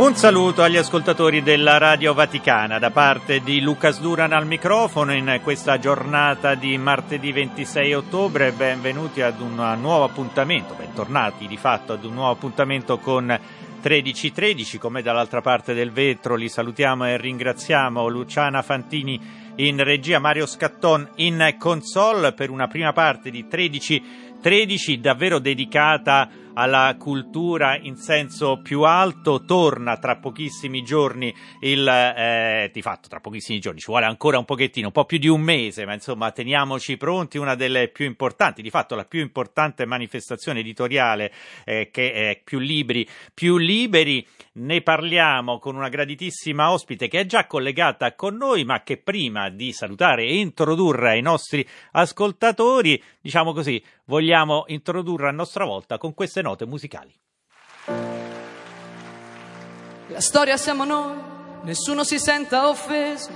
Un saluto agli ascoltatori della Radio Vaticana da parte di Lucas Duran al microfono in questa giornata di martedì 26 ottobre. Benvenuti ad un nuovo appuntamento, bentornati di fatto ad un nuovo appuntamento con 1313. Come dall'altra parte del vetro li salutiamo e ringraziamo Luciana Fantini in regia, Mario Scatton in console per una prima parte di 1313 davvero dedicata a alla cultura in senso più alto. Torna tra pochissimi giorni il, eh, di fatto tra pochissimi giorni, ci vuole ancora un pochettino, un po' più di un mese, ma insomma teniamoci pronti, una delle più importanti, di fatto la più importante manifestazione editoriale eh, che è più libri, più liberi. Ne parliamo con una graditissima ospite che è già collegata con noi, ma che prima di salutare e introdurre ai nostri ascoltatori, diciamo così, vogliamo introdurre a nostra volta con queste note musicali. La storia siamo noi, nessuno si senta offeso.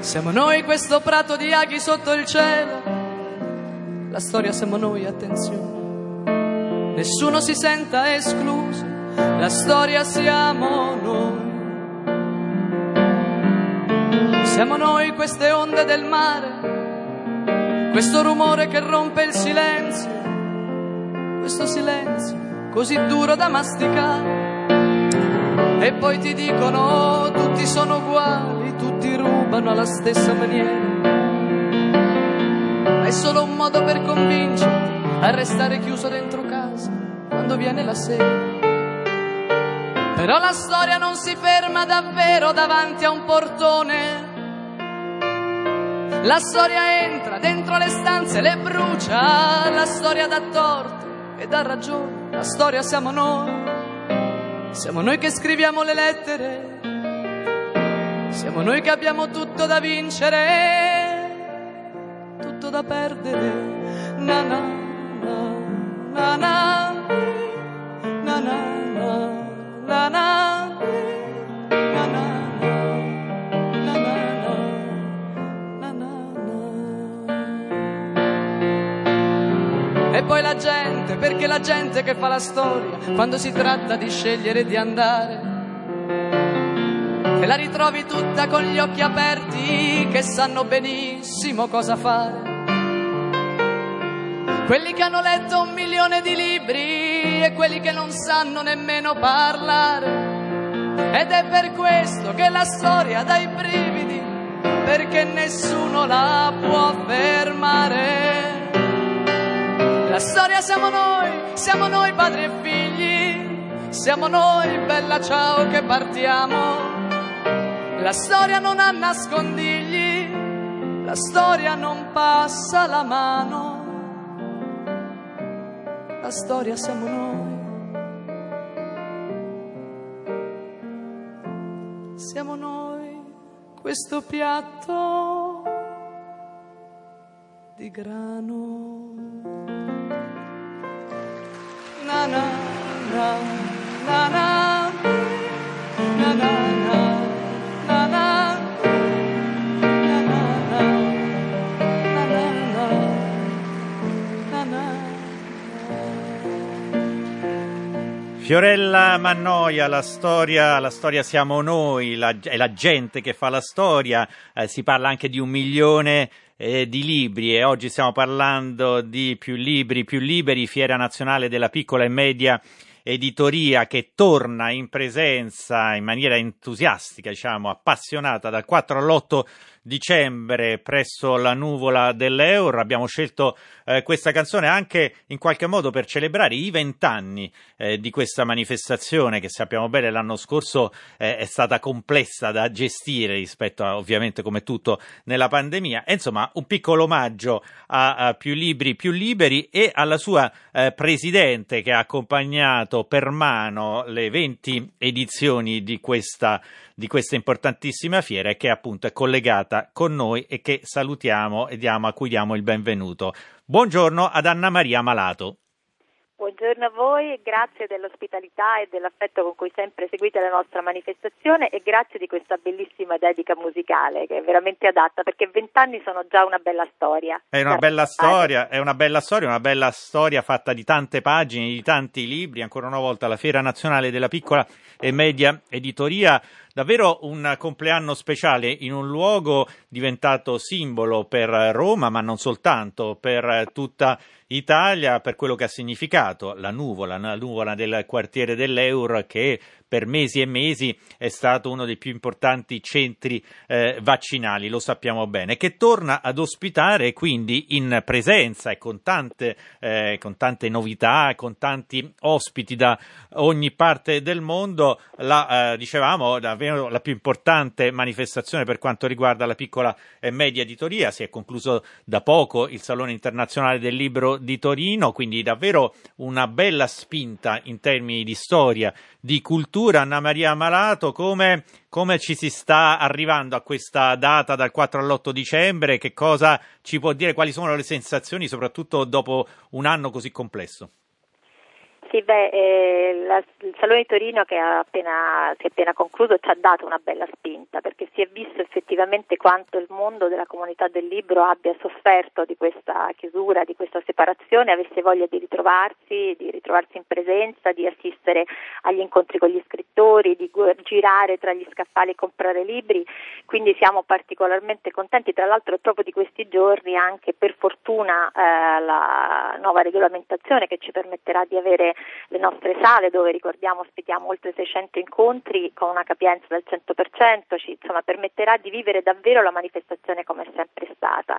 Siamo noi questo prato di aghi sotto il cielo. La storia siamo noi, attenzione. Nessuno si senta escluso. La storia siamo noi. Siamo noi queste onde del mare questo rumore che rompe il silenzio, questo silenzio così duro da masticare. E poi ti dicono tutti sono uguali, tutti rubano alla stessa maniera. Ma è solo un modo per convincerti a restare chiuso dentro casa quando viene la sera. Però la storia non si ferma davvero davanti a un portone la storia entra dentro le stanze, le brucia, la storia dà torto e dà ragione, la storia siamo noi, siamo noi che scriviamo le lettere, siamo noi che abbiamo tutto da vincere, tutto da perdere, na na na na na na na na na E poi la gente, perché la gente che fa la storia, quando si tratta di scegliere di andare, te la ritrovi tutta con gli occhi aperti, che sanno benissimo cosa fare. Quelli che hanno letto un milione di libri e quelli che non sanno nemmeno parlare. Ed è per questo che la storia dà i brividi, perché nessuno la può fermare. La storia siamo noi, siamo noi padri e figli, siamo noi, bella ciao che partiamo. La storia non ha nascondigli, la storia non passa la mano. La storia siamo noi. Siamo noi, questo piatto di grano Fiorella Mannoia, la storia, la storia siamo noi, la, è la gente che fa la storia, eh, si parla anche di un milione eh, di libri e oggi stiamo parlando di più libri, più liberi, Fiera Nazionale della Piccola e Media Editoria che torna in presenza in maniera entusiastica, diciamo, appassionata dal 4 all'8 dicembre presso la nuvola dell'Euro. Abbiamo scelto eh, questa canzone anche in qualche modo per celebrare i vent'anni eh, di questa manifestazione che sappiamo bene l'anno scorso eh, è stata complessa da gestire rispetto a ovviamente come tutto nella pandemia. E, insomma, un piccolo omaggio a, a più libri, più liberi e alla sua eh, presidente che ha accompagnato per mano le 20 edizioni di questa, di questa importantissima fiera e che appunto è collegata con noi e che salutiamo e diamo, a cui diamo il benvenuto. Buongiorno ad Anna Maria Malato. Buongiorno a voi, grazie dell'ospitalità e dell'affetto con cui sempre seguite la nostra manifestazione e grazie di questa bellissima dedica musicale che è veramente adatta perché vent'anni sono già una bella storia. È una bella storia, è una bella storia, una bella storia fatta di tante pagine, di tanti libri, ancora una volta la Fiera Nazionale della Piccola e Media Editoria davvero un compleanno speciale in un luogo diventato simbolo per Roma, ma non soltanto, per tutta Italia, per quello che ha significato la nuvola, la nuvola del quartiere dell'Eur che per mesi e mesi è stato uno dei più importanti centri eh, vaccinali, lo sappiamo bene, che torna ad ospitare quindi in presenza e con tante, eh, con tante novità, con tanti ospiti da ogni parte del mondo, la, eh, dicevamo, davvero la più importante manifestazione per quanto riguarda la piccola e media editoria, si è concluso da poco il Salone internazionale del libro di Torino, quindi davvero una bella spinta in termini di storia, di cultura cultura, Anna Maria Malato, come, come ci si sta arrivando a questa data dal 4 all'8 dicembre? Che cosa ci può dire? Quali sono le sensazioni, soprattutto dopo un anno così complesso? Sì, beh, eh, la, il Salone di Torino che appena, si è appena concluso ci ha dato una bella spinta perché si è visto effettivamente quanto il mondo della comunità del libro abbia sofferto di questa chiusura, di questa separazione, avesse voglia di ritrovarsi, di ritrovarsi in presenza, di assistere agli incontri con gli scrittori, di girare tra gli scaffali e comprare libri, quindi siamo particolarmente contenti, tra l'altro proprio di questi giorni anche per fortuna eh, la nuova regolamentazione che ci permetterà di avere le nostre sale dove ricordiamo ospitiamo oltre 600 incontri con una capienza del 100%, ci insomma, permetterà di vivere davvero la manifestazione come è sempre stata.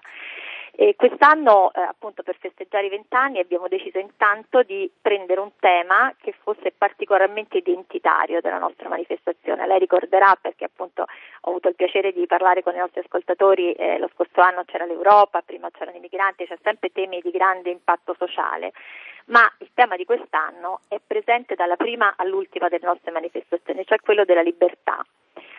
E quest'anno, eh, appunto per festeggiare i vent'anni, abbiamo deciso intanto di prendere un tema che fosse particolarmente identitario della nostra manifestazione. Lei ricorderà perché appunto ho avuto il piacere di parlare con i nostri ascoltatori, eh, lo scorso anno c'era l'Europa, prima c'erano i migranti, c'è sempre temi di grande impatto sociale ma il tema di quest'anno è presente dalla prima all'ultima delle nostre manifestazioni, cioè quello della libertà.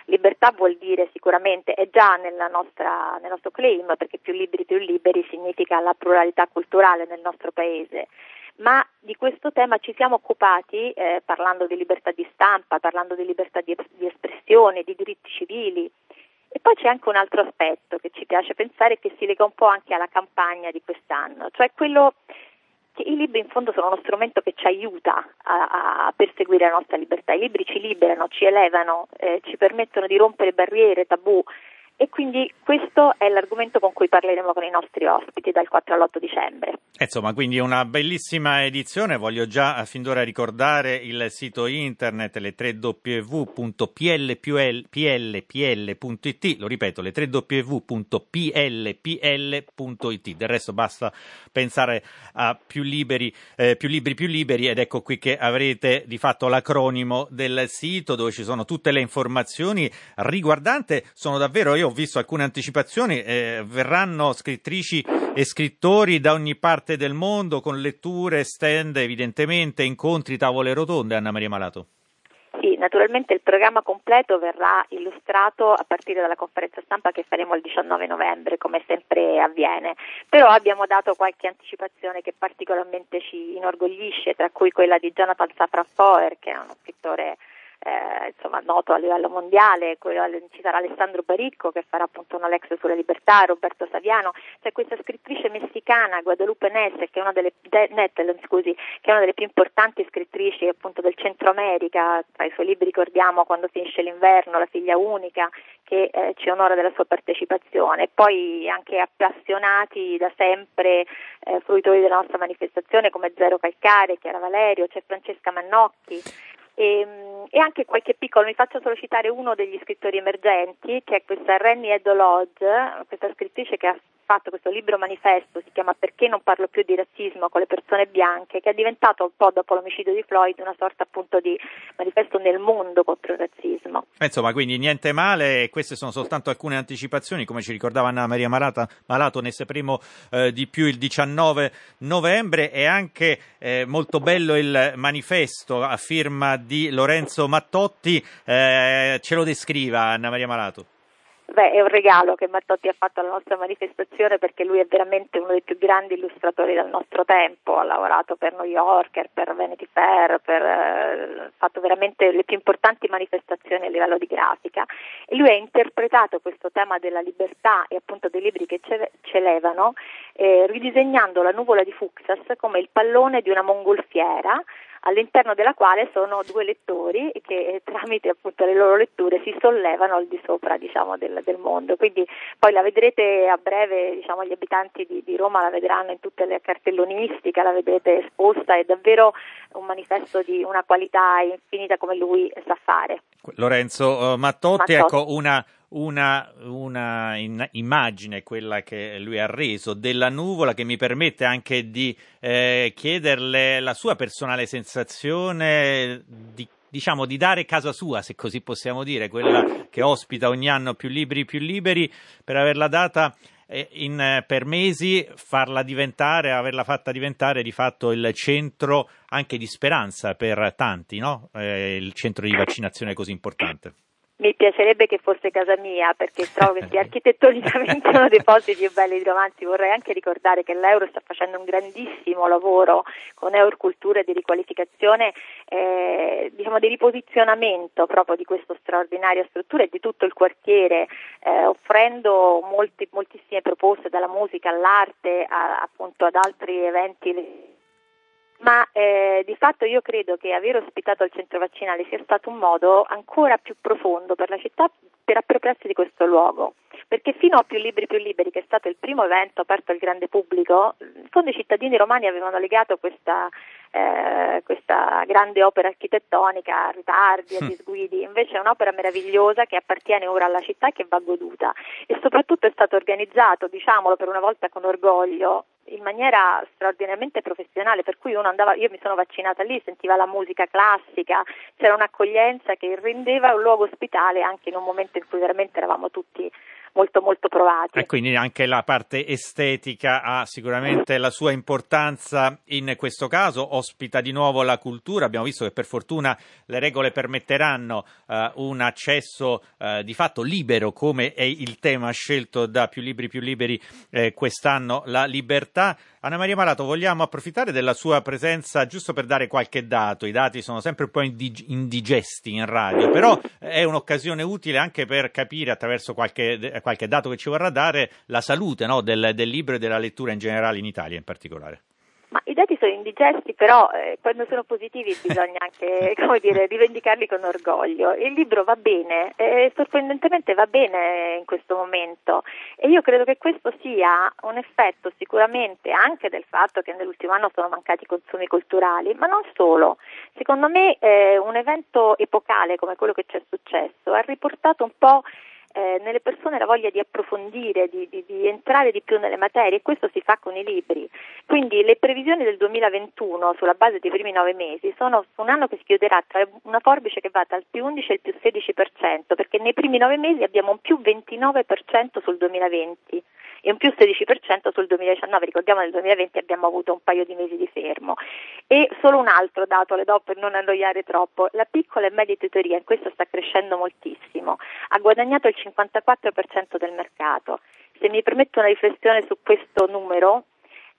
Libertà vuol dire sicuramente, è già nostra, nel nostro claim, perché più libri più liberi significa la pluralità culturale nel nostro paese, ma di questo tema ci siamo occupati eh, parlando di libertà di stampa, parlando di libertà di, di espressione, di diritti civili. E poi c'è anche un altro aspetto che ci piace pensare che si lega un po' anche alla campagna di quest'anno, cioè quello i libri in fondo sono uno strumento che ci aiuta a, a perseguire la nostra libertà, i libri ci liberano, ci elevano, eh, ci permettono di rompere barriere, tabù e quindi questo è l'argomento con cui parleremo con i nostri ospiti dal 4 all'8 dicembre. Insomma, quindi una bellissima edizione, voglio già fin d'ora ricordare il sito internet le 3 www.plpl.it, lo ripeto, le 3 www.plpl.it, del resto basta pensare a più liberi, eh, più libri, più liberi ed ecco qui che avrete di fatto l'acronimo del sito dove ci sono tutte le informazioni riguardante, sono davvero io ho visto alcune anticipazioni, eh, verranno scrittrici e scrittori da ogni parte del mondo con letture, stand, evidentemente, incontri, tavole rotonde, Anna Maria Malato. Sì, naturalmente il programma completo verrà illustrato a partire dalla conferenza stampa che faremo il 19 novembre, come sempre avviene, però abbiamo dato qualche anticipazione che particolarmente ci inorgoglisce, tra cui quella di Jonathan Safran Foer, che è uno scrittore eh, insomma, noto a livello mondiale, ci sarà Alessandro Baricco che farà appunto una Lex sulla libertà, Roberto Saviano, c'è questa scrittrice messicana Guadalupe Nessel che è una delle, Nettel, scusi, che è una delle più importanti scrittrici appunto del Centro America, tra i suoi libri ricordiamo Quando finisce l'inverno, La figlia unica, che eh, ci onora della sua partecipazione, poi anche appassionati da sempre eh, fruitori della nostra manifestazione come Zero Calcare, Chiara Valerio, c'è Francesca Mannocchi E, ehm, e, anche qualche piccolo, mi faccio solo citare uno degli scrittori emergenti, che è questa Rennie Edo Lodge, questa scrittrice che ha fatto questo libro manifesto, si chiama Perché non parlo più di razzismo con le persone bianche, che è diventato un po' dopo l'omicidio di Floyd una sorta appunto di manifesto nel mondo contro il razzismo. Eh, insomma, quindi niente male, queste sono soltanto alcune anticipazioni, come ci ricordava Anna Maria Malata, Malato, ne sapremo eh, di più il 19 novembre, è anche eh, molto bello il manifesto a firma di Lorenzo Mattotti, eh, ce lo descriva Anna Maria Malato. Beh, è un regalo che Mattotti ha fatto alla nostra manifestazione perché lui è veramente uno dei più grandi illustratori del nostro tempo, ha lavorato per New Yorker, per Vanity Fair, eh, ha fatto veramente le più importanti manifestazioni a livello di grafica. E lui ha interpretato questo tema della libertà e appunto dei libri che ce, ce levano eh, ridisegnando la nuvola di Fuxas come il pallone di una mongolfiera all'interno della quale sono due lettori che tramite appunto le loro letture si sollevano al di sopra diciamo, del, del, mondo. Quindi poi la vedrete a breve, diciamo, gli abitanti di, di, Roma la vedranno in tutte le cartellonistiche, la vedrete esposta, è davvero un manifesto di una qualità infinita come lui sa fare. Lorenzo uh, Mattotti, Mattotti, ecco una una, una in, immagine, quella che lui ha reso, della nuvola che mi permette anche di eh, chiederle la sua personale sensazione di diciamo di dare casa sua, se così possiamo dire, quella che ospita ogni anno più libri più liberi, per averla data eh, in, per mesi, farla diventare, averla fatta diventare di fatto il centro anche di speranza per tanti, no? eh, il centro di vaccinazione così importante. Mi piacerebbe che fosse casa mia perché trovo che sia architettonicamente uno dei posti più belli di romanzi. Vorrei anche ricordare che l'Euro sta facendo un grandissimo lavoro con Eurcultura di riqualificazione, eh, diciamo di riposizionamento proprio di questa straordinaria struttura e di tutto il quartiere, eh, offrendo molti, moltissime proposte dalla musica all'arte a, appunto ad altri eventi ma eh, di fatto io credo che aver ospitato il centro vaccinale sia stato un modo ancora più profondo per la città per appropriarsi di questo luogo, perché fino a Più Libri Più Liberi, che è stato il primo evento aperto al grande pubblico, in fondo i cittadini romani avevano legato questa, eh, questa grande opera architettonica a ritardi, mm. disguidi, invece è un'opera meravigliosa che appartiene ora alla città e che va goduta e soprattutto è stato organizzato, diciamolo per una volta con orgoglio, in maniera straordinariamente professionale, per cui uno andava, io mi sono vaccinata lì, sentiva la musica classica, c'era un'accoglienza che rendeva un luogo ospitale anche in un momento in cui veramente eravamo tutti molto molto provati. E quindi anche la parte estetica ha sicuramente la sua importanza in questo caso, ospita di nuovo la cultura, abbiamo visto che per fortuna le regole permetteranno uh, un accesso uh, di fatto libero come è il tema scelto da più libri più liberi eh, quest'anno, la libertà. Anna Maria Malato, vogliamo approfittare della sua presenza giusto per dare qualche dato, i dati sono sempre un po' indigesti in radio, però è un'occasione utile anche per capire attraverso qualche qualche dato che ci vorrà dare la salute no, del, del libro e della lettura in generale in Italia in particolare. Ma i dati sono indigesti, però eh, quando sono positivi bisogna anche dire, rivendicarli con orgoglio. Il libro va bene, eh, sorprendentemente va bene in questo momento e io credo che questo sia un effetto sicuramente anche del fatto che nell'ultimo anno sono mancati i consumi culturali, ma non solo. Secondo me eh, un evento epocale come quello che ci è successo ha riportato un po' eh, nelle persone la voglia di approfondire, di, di, di, entrare di più nelle materie e questo si fa con i libri. Quindi le previsioni del 2021 sulla base dei primi nove mesi sono un anno che si chiuderà tra una forbice che va dal più 11 al più 16%, perché nei primi nove mesi abbiamo un più 29% sul 2020 e un più 16% sul 2019, ricordiamo nel 2020 abbiamo avuto un paio di mesi di fermo. E solo un altro dato le do per non annoiare troppo, la piccola e media editoria, in questo sta crescendo moltissimo, ha guadagnato il 54% del mercato. Se mi permetto una riflessione su questo numero,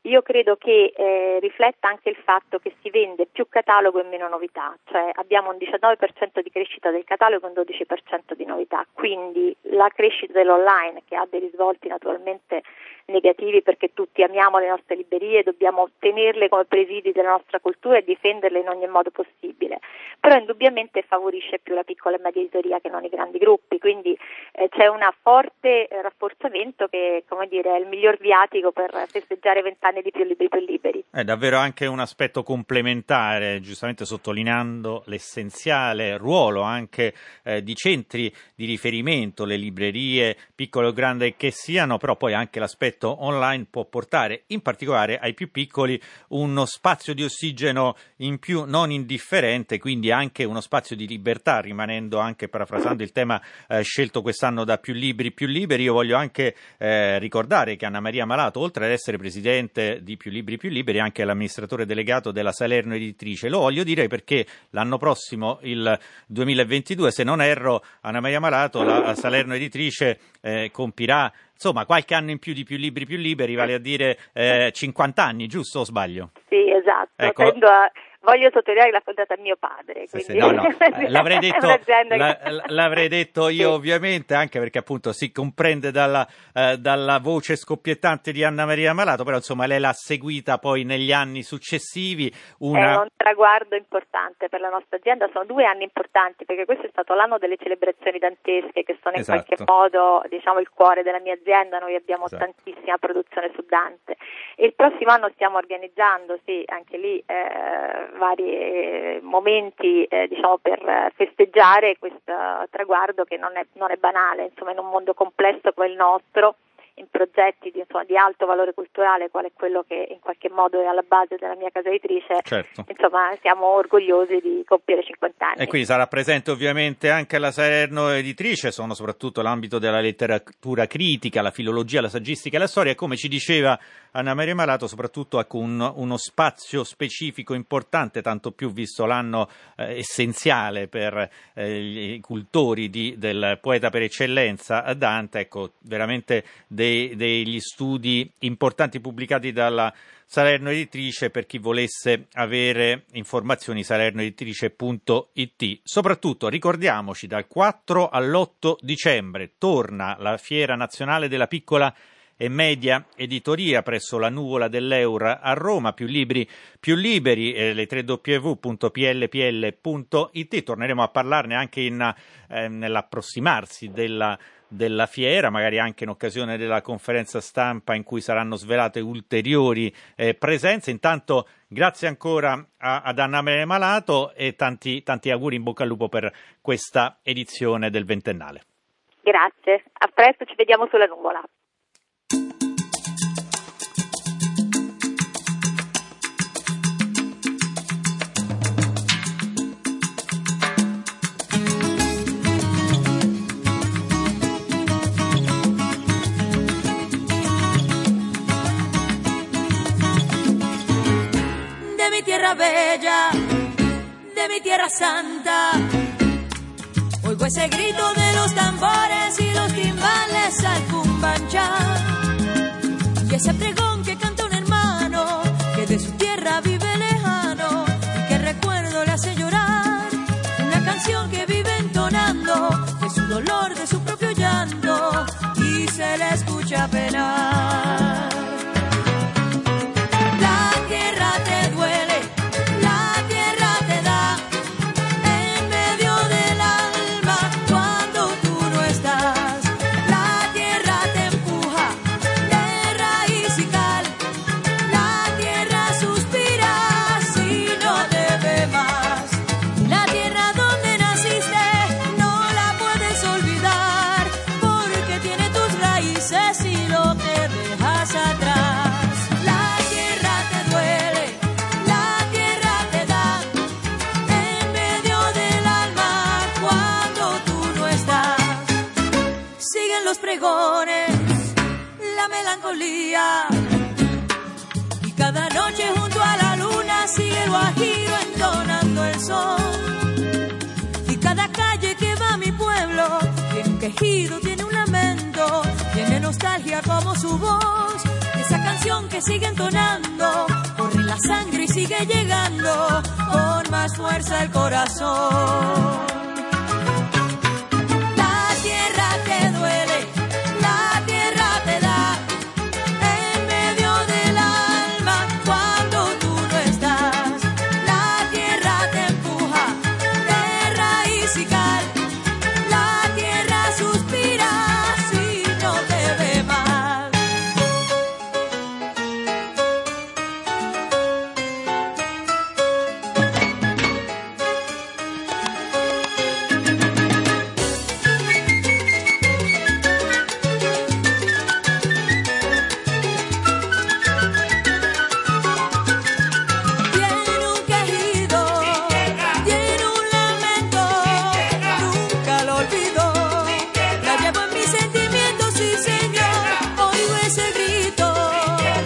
io credo che eh, rifletta anche il fatto che si vende più catalogo e meno novità, cioè abbiamo un 19% di crescita del catalogo e un 12% di novità, quindi la crescita dell'online che ha dei risvolti naturalmente negativi perché tutti amiamo le nostre librerie, dobbiamo tenerle come presidi della nostra cultura e difenderle in ogni modo possibile, però indubbiamente favorisce più la piccola e media editoria che non i grandi gruppi, quindi eh, c'è un forte rafforzamento che dire, è il miglior viatico per festeggiare vent'anni anni di più libri più liberi. È davvero anche un aspetto complementare, giustamente sottolineando l'essenziale ruolo anche eh, di centri di riferimento, le librerie, piccole o grandi che siano, però poi anche l'aspetto online può portare in particolare ai più piccoli uno spazio di ossigeno in più non indifferente, quindi anche uno spazio di libertà, rimanendo anche parafrasando il tema eh, scelto quest'anno da più libri più liberi. Io voglio anche eh, ricordare che Anna Maria Malato, oltre ad essere presidente di Più Libri Più Liberi, anche l'amministratore delegato della Salerno Editrice. Lo voglio dire perché l'anno prossimo, il 2022, se non erro, Anna Maria Malato, la Salerno Editrice, eh, compirà insomma qualche anno in più di più libri più liberi, vale a dire eh, 50 anni, giusto o sbaglio? Sì, esatto. Ecco. Tendo a voglio sottolineare che l'ha fondata mio padre. Sì, sì, no, no. l'avrei, detto, la, l'avrei detto, io sì. ovviamente, anche perché appunto si comprende dalla, eh, dalla, voce scoppiettante di Anna Maria Malato, però insomma lei l'ha seguita poi negli anni successivi. Una... È un traguardo importante per la nostra azienda, sono due anni importanti perché questo è stato l'anno delle celebrazioni dantesche che sono in esatto. qualche modo diciamo, il cuore della mia azienda, noi abbiamo esatto. tantissima produzione su Dante e il prossimo anno stiamo organizzando, sì, anche lì eh, vari momenti eh, diciamo, per festeggiare questo traguardo che non è, non è banale, insomma in un mondo complesso come il nostro in progetti di, insomma, di, alto valore culturale, qual è quello che in qualche modo è alla base della mia casa editrice, certo. insomma siamo orgogliosi di compiere 50 anni. E quindi sarà presente ovviamente anche la Salerno editrice, sono soprattutto l'ambito della letteratura critica, la filologia, la saggistica e la storia, e come ci diceva Anna Maria Malato, soprattutto un, uno spazio specifico importante, tanto più visto l'anno eh, essenziale per eh, i cultori di, del poeta per eccellenza Dante, ecco, veramente dei, degli studi importanti pubblicati dalla Salerno Editrice per chi volesse avere informazioni salernoeditrice.it. Soprattutto ricordiamoci dal 4 all'8 dicembre torna la Fiera Nazionale della Piccola e media editoria presso la nuvola dell'Eur a Roma, più libri più liberi, eh, le 3 www.plpl.it, torneremo a parlarne anche in, eh, nell'approssimarsi della della fiera, magari anche in occasione della conferenza stampa in cui saranno svelate ulteriori eh, presenze. Intanto grazie ancora a, ad Anna Mele Malato e tanti, tanti auguri in bocca al lupo per questa edizione del ventennale. Grazie, a presto, ci vediamo sulla nuvola. Tierra bella, de mi tierra santa. Oigo ese grito de los tambores y los timbales al cumbancha. Y ese pregón que canta un hermano que de su tierra vive lejano y que recuerdo le hace llorar. Una canción que vive entonando de su dolor, de su propio llanto y se le escucha penar. Y cada calle que va a mi pueblo tiene un quejido, tiene un lamento, tiene nostalgia como su voz. Esa canción que sigue entonando, corre la sangre y sigue llegando con más fuerza el corazón.